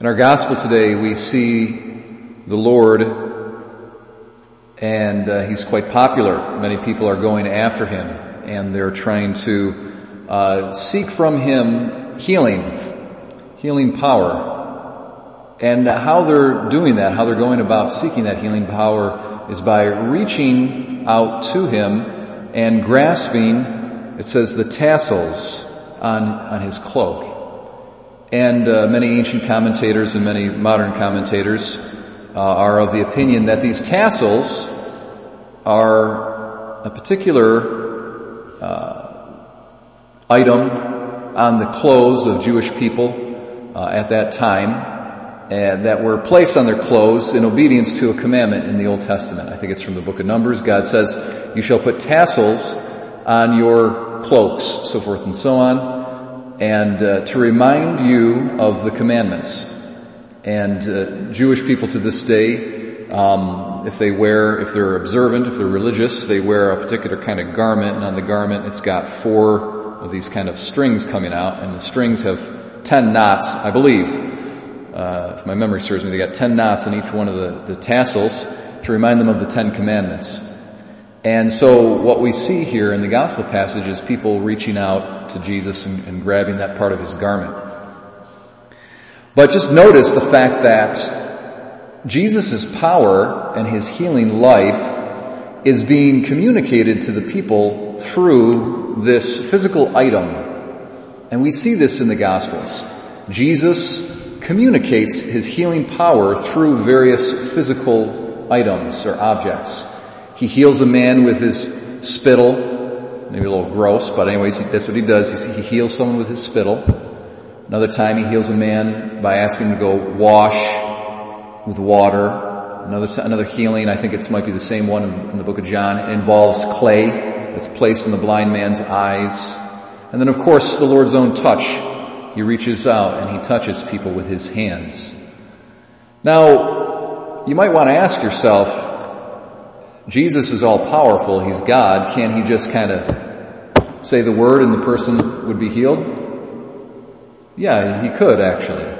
In our gospel today, we see the Lord, and uh, he's quite popular. Many people are going after him, and they're trying to uh, seek from him healing, healing power. And how they're doing that, how they're going about seeking that healing power is by reaching out to him and grasping, it says, the tassels on, on his cloak. And uh, many ancient commentators and many modern commentators uh, are of the opinion that these tassels are a particular uh, item on the clothes of Jewish people uh, at that time and that were placed on their clothes in obedience to a commandment in the Old Testament. I think it's from the book of Numbers. God says, you shall put tassels on your cloaks, so forth and so on and uh, to remind you of the commandments. And uh, Jewish people to this day, um, if they wear, if they're observant, if they're religious, they wear a particular kind of garment, and on the garment it's got four of these kind of strings coming out, and the strings have ten knots, I believe. Uh, if my memory serves me, they got ten knots in each one of the, the tassels to remind them of the Ten Commandments. And so what we see here in the gospel passage is people reaching out to Jesus and, and grabbing that part of his garment. But just notice the fact that Jesus' power and his healing life is being communicated to the people through this physical item. And we see this in the Gospels. Jesus communicates his healing power through various physical items or objects. He heals a man with his spittle. Maybe a little gross, but anyways, that's what he does. He heals someone with his spittle. Another time he heals a man by asking him to go wash with water. Another, another healing, I think it might be the same one in, the book of John, involves clay that's placed in the blind man's eyes. And then of course the Lord's own touch. He reaches out and he touches people with his hands. Now, you might want to ask yourself, Jesus is all powerful. He's God. Can't he just kind of say the word and the person would be healed? Yeah, he could actually.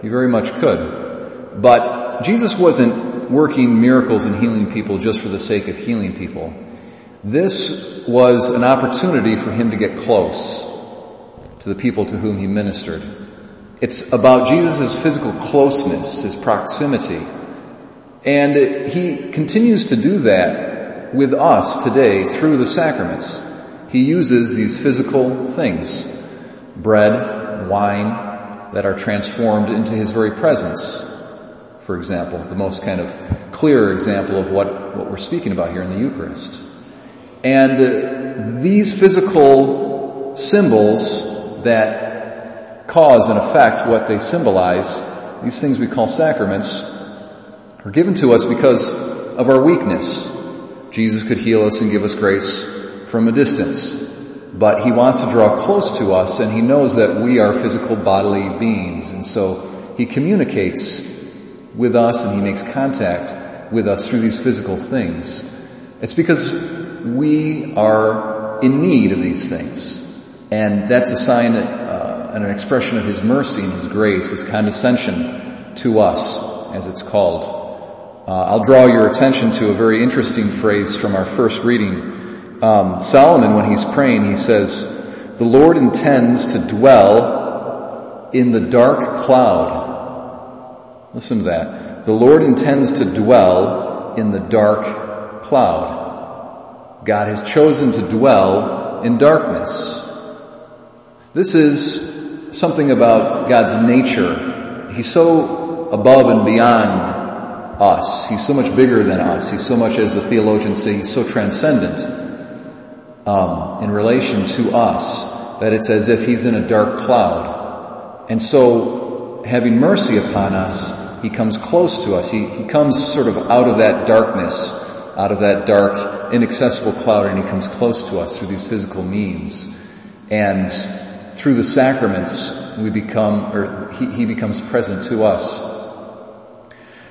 He very much could. But Jesus wasn't working miracles and healing people just for the sake of healing people. This was an opportunity for him to get close to the people to whom he ministered. It's about Jesus' physical closeness, his proximity, and he continues to do that with us today through the sacraments. He uses these physical things, bread, wine, that are transformed into his very presence. For example, the most kind of clear example of what, what we're speaking about here in the Eucharist. And uh, these physical symbols that cause and affect what they symbolize, these things we call sacraments, are given to us because of our weakness. Jesus could heal us and give us grace from a distance, but he wants to draw close to us and he knows that we are physical bodily beings and so he communicates with us and he makes contact with us through these physical things. It's because we are in need of these things. And that's a sign uh, and an expression of his mercy and his grace, his condescension to us, as it's called. Uh, I'll draw your attention to a very interesting phrase from our first reading. Um, Solomon, when he's praying, he says, "The Lord intends to dwell in the dark cloud." Listen to that. The Lord intends to dwell in the dark cloud. God has chosen to dwell in darkness. This is something about God's nature. He's so above and beyond us. He's so much bigger than us. He's so much, as the theologians say, he's so transcendent um, in relation to us that it's as if he's in a dark cloud. And so, having mercy upon us, he comes close to us. He, he comes sort of out of that darkness, out of that dark, inaccessible cloud, and he comes close to us through these physical means. And through the sacraments, we become, or he, he becomes present to us.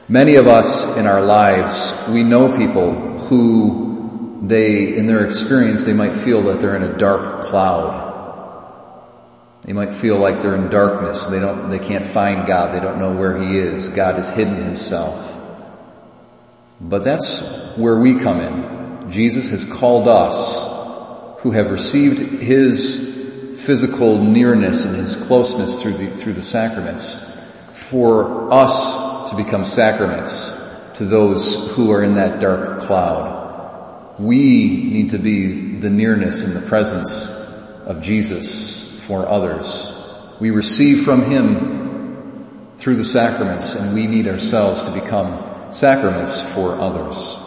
Many of us in our lives, we know people who they, in their experience, they might feel that they're in a dark cloud. They might feel like they're in darkness. They don't, they can't find God. They don't know where He is. God has hidden Himself. But that's where we come in. Jesus has called us who have received His physical nearness and His closeness through the, through the sacraments for us to become sacraments to those who are in that dark cloud. We need to be the nearness and the presence of Jesus for others. We receive from Him through the sacraments and we need ourselves to become sacraments for others.